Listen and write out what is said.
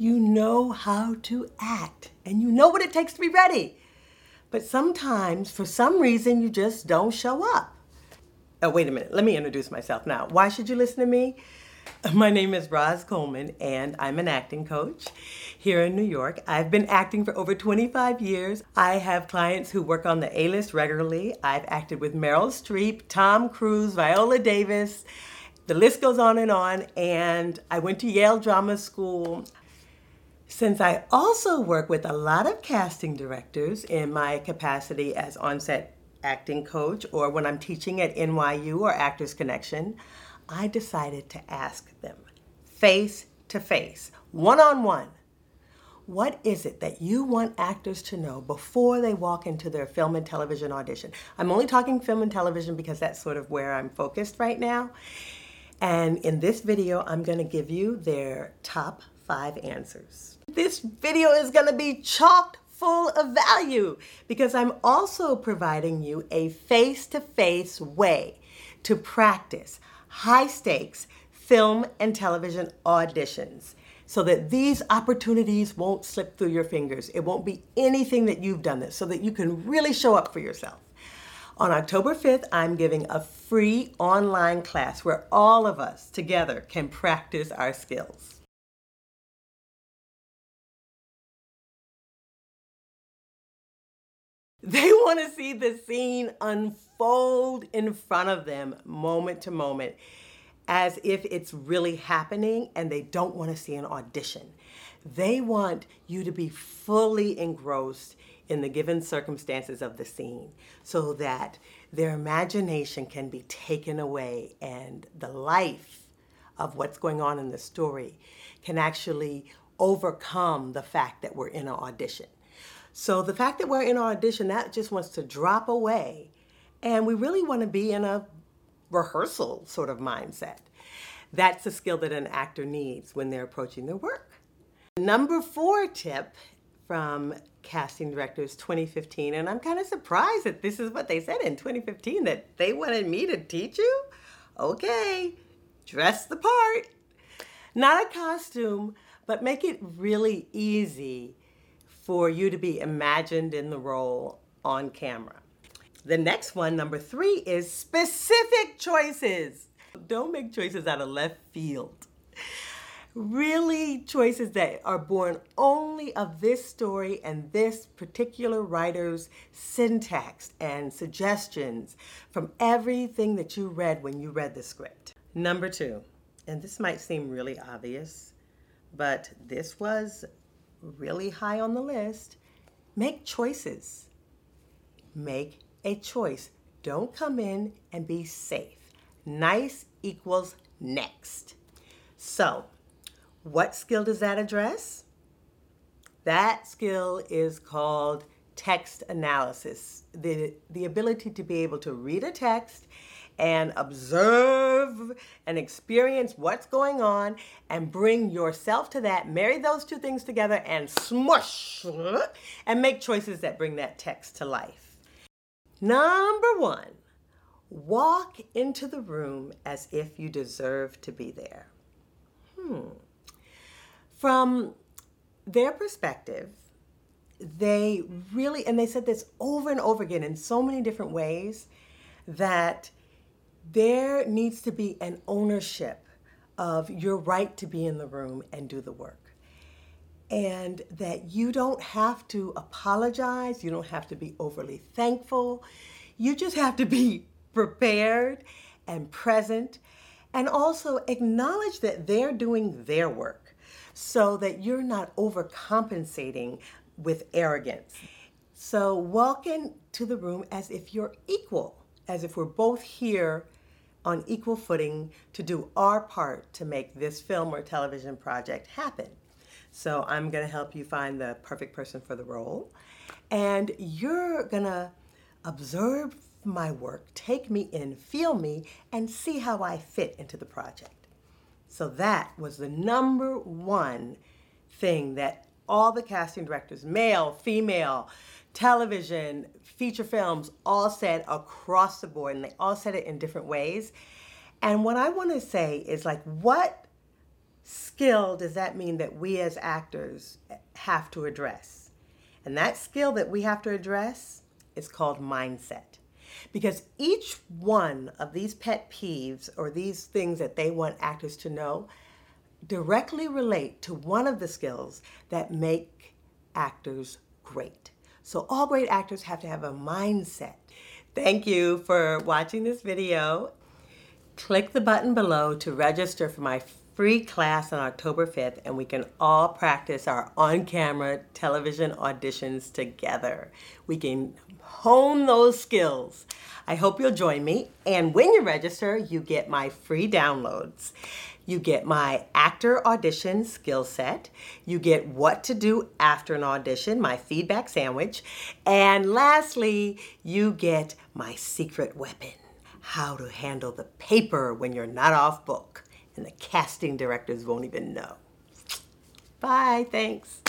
you know how to act and you know what it takes to be ready. But sometimes, for some reason, you just don't show up. Oh, wait a minute. Let me introduce myself now. Why should you listen to me? My name is Roz Coleman, and I'm an acting coach here in New York. I've been acting for over 25 years. I have clients who work on the A list regularly. I've acted with Meryl Streep, Tom Cruise, Viola Davis. The list goes on and on. And I went to Yale Drama School. Since I also work with a lot of casting directors in my capacity as on-set acting coach or when I'm teaching at NYU or Actors Connection, I decided to ask them face to face, one on one, what is it that you want actors to know before they walk into their film and television audition? I'm only talking film and television because that's sort of where I'm focused right now. And in this video, I'm going to give you their top five answers. This video is going to be chocked full of value because I'm also providing you a face to face way to practice high stakes film and television auditions so that these opportunities won't slip through your fingers. It won't be anything that you've done this so that you can really show up for yourself. On October 5th, I'm giving a free online class where all of us together can practice our skills. They want to see the scene unfold in front of them moment to moment as if it's really happening and they don't want to see an audition. They want you to be fully engrossed in the given circumstances of the scene so that their imagination can be taken away and the life of what's going on in the story can actually overcome the fact that we're in an audition. So the fact that we're in our audition, that just wants to drop away. And we really want to be in a rehearsal sort of mindset. That's a skill that an actor needs when they're approaching their work. Number four tip from Casting Directors 2015, and I'm kind of surprised that this is what they said in 2015 that they wanted me to teach you. Okay, dress the part. Not a costume, but make it really easy for you to be imagined in the role on camera. The next one, number three, is specific choices. Don't make choices out of left field. Really, choices that are born only of this story and this particular writer's syntax and suggestions from everything that you read when you read the script. Number two, and this might seem really obvious, but this was really high on the list make choices. Make a choice. Don't come in and be safe. Nice equals next. So, what skill does that address? That skill is called text analysis. The, the ability to be able to read a text and observe and experience what's going on and bring yourself to that, marry those two things together and smush and make choices that bring that text to life. Number one, walk into the room as if you deserve to be there. Hmm. From their perspective, they really, and they said this over and over again in so many different ways, that there needs to be an ownership of your right to be in the room and do the work. And that you don't have to apologize, you don't have to be overly thankful, you just have to be prepared and present and also acknowledge that they're doing their work so that you're not overcompensating with arrogance. So walk into the room as if you're equal, as if we're both here on equal footing to do our part to make this film or television project happen. So I'm going to help you find the perfect person for the role. And you're going to observe my work, take me in, feel me, and see how I fit into the project. So that was the number one thing that all the casting directors, male, female, television, feature films, all said across the board, and they all said it in different ways. And what I want to say is like, what skill does that mean that we as actors have to address? And that skill that we have to address is called mindset. Because each one of these pet peeves or these things that they want actors to know directly relate to one of the skills that make actors great. So all great actors have to have a mindset. Thank you for watching this video. Click the button below to register for my free class on October 5th and we can all practice our on-camera television auditions together. We can hone those skills. I hope you'll join me and when you register you get my free downloads. You get my actor audition skill set. You get what to do after an audition, my feedback sandwich. And lastly, you get my secret weapon, how to handle the paper when you're not off book and the casting directors won't even know. Bye, thanks.